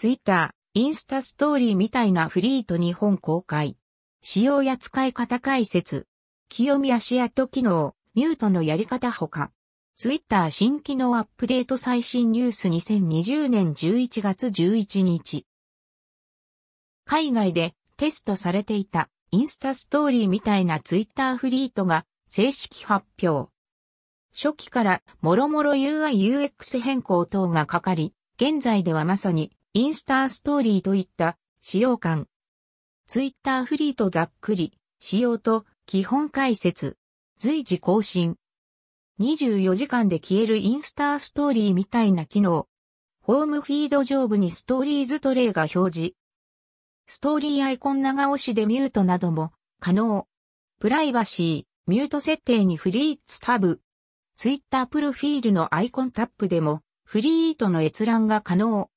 ツイッター、インスタストーリーみたいなフリート日本公開。使用や使い方解説。清見足跡機能、ミュートのやり方ほか。ツイッター新機能アップデート最新ニュース2020年11月11日。海外でテストされていたインスタストーリーみたいなツイッターフリートが正式発表。初期からもろもろ UI UX 変更等がかかり、現在ではまさにインスタストーリーといった使用感。ツイッターフリートざっくり、仕様と基本解説。随時更新。24時間で消えるインスタストーリーみたいな機能。ホームフィード上部にストーリーズトレイが表示。ストーリーアイコン長押しでミュートなども可能。プライバシー、ミュート設定にフリーツタブ。ツイッタープロフィールのアイコンタップでもフリートの閲覧が可能。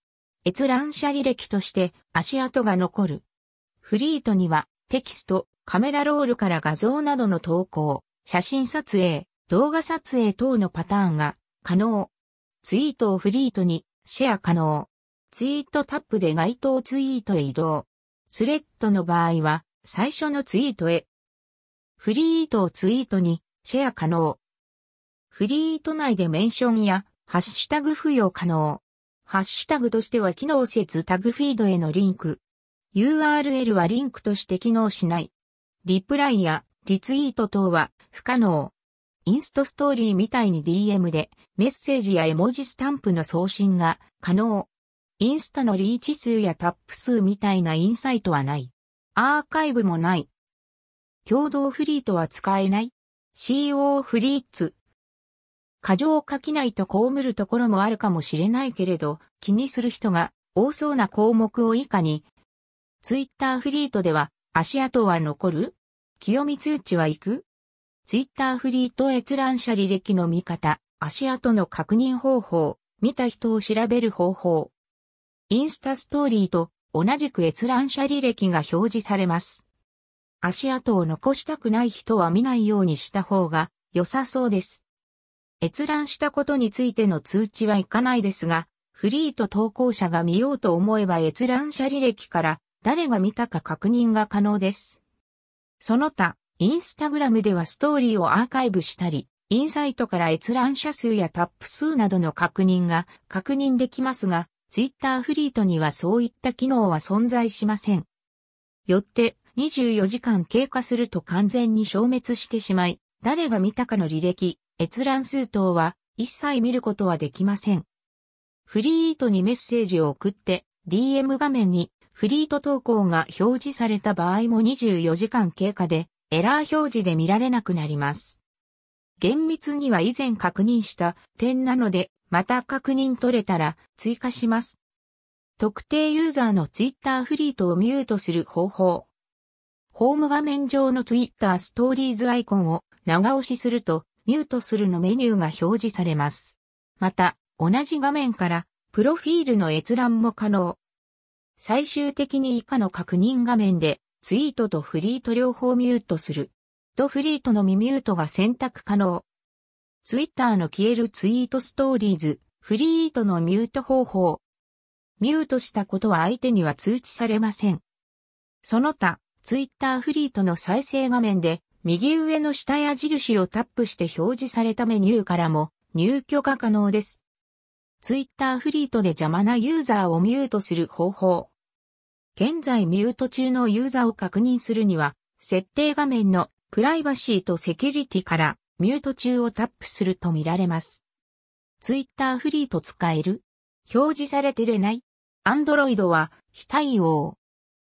閲覧者履歴として足跡が残る。フリートにはテキスト、カメラロールから画像などの投稿、写真撮影、動画撮影等のパターンが可能。ツイートをフリートにシェア可能。ツイートタップで該当ツイートへ移動。スレッドの場合は最初のツイートへ。フリートをツイートにシェア可能。フリート内でメンションやハッシュタグ付与可能。ハッシュタグとしては機能せずタグフィードへのリンク。URL はリンクとして機能しない。リプライやリツイート等は不可能。インストストーリーみたいに DM でメッセージや絵文字スタンプの送信が可能。インスタのリーチ数やタップ数みたいなインサイトはない。アーカイブもない。共同フリートは使えない。CO フリーツ。過剰を書きないと被るところもあるかもしれないけれど、気にする人が多そうな項目を以下に。ツイッターフリートでは足跡は残る？清見通知は行く？ツイッターフリート閲覧者履歴の見方、足跡の確認方法、見た人を調べる方法。インスタストーリーと同じく閲覧者履歴が表示されます。足跡を残したくない人は見ないようにした方が良さそうです。閲覧したことについての通知はいかないですが、フリート投稿者が見ようと思えば閲覧者履歴から誰が見たか確認が可能です。その他、インスタグラムではストーリーをアーカイブしたり、インサイトから閲覧者数やタップ数などの確認が確認できますが、ツイッターフリートにはそういった機能は存在しません。よって24時間経過すると完全に消滅してしまい、誰が見たかの履歴、閲覧数等は一切見ることはできません。フリートにメッセージを送って DM 画面にフリート投稿が表示された場合も24時間経過でエラー表示で見られなくなります。厳密には以前確認した点なので、また確認取れたら追加します。特定ユーザーのツイッターフリートをミュートする方法。ホーム画面上のツイッターストーリーズアイコンを長押しするとミュートするのメニューが表示されます。また、同じ画面からプロフィールの閲覧も可能。最終的に以下の確認画面でツイートとフリート両方ミュートする。とフリートのみミュートが選択可能。ツイッターの消えるツイートストーリーズ、フリートのミュート方法。ミュートしたことは相手には通知されません。その他、ツイッターフリートの再生画面で、右上の下矢印をタップして表示されたメニューからも入居が可能です。ツイッターフリートで邪魔なユーザーをミュートする方法。現在ミュート中のユーザーを確認するには、設定画面のプライバシーとセキュリティからミュート中をタップすると見られます。ツイッターフリート使える？表示されてれない？アンドロイドは非対応。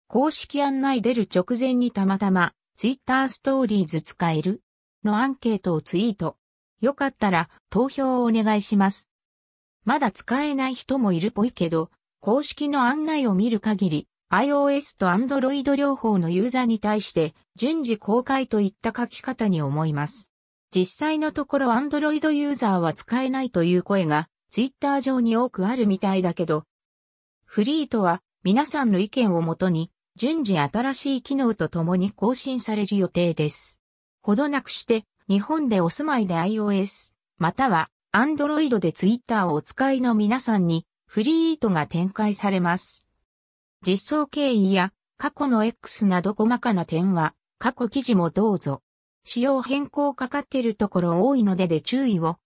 公式案内出る直前にたまたまツイッターストーリーズ使える？のアンケートをツイート。よかったら投票をお願いします。まだ使えない人もいるっぽいけど、公式の案内を見る限り、iOS と Android 両方のユーザーに対して順次公開といった書き方に思います。実際のところ Android ユーザーは使えないという声が Twitter 上に多くあるみたいだけど、フリートは皆さんの意見をもとに順次新しい機能とともに更新される予定です。ほどなくして日本でお住まいで iOS または Android で Twitter をお使いの皆さんにフリートが展開されます。実装経緯や過去の X など細かな点は過去記事もどうぞ。仕様変更かかっているところ多いのでで注意を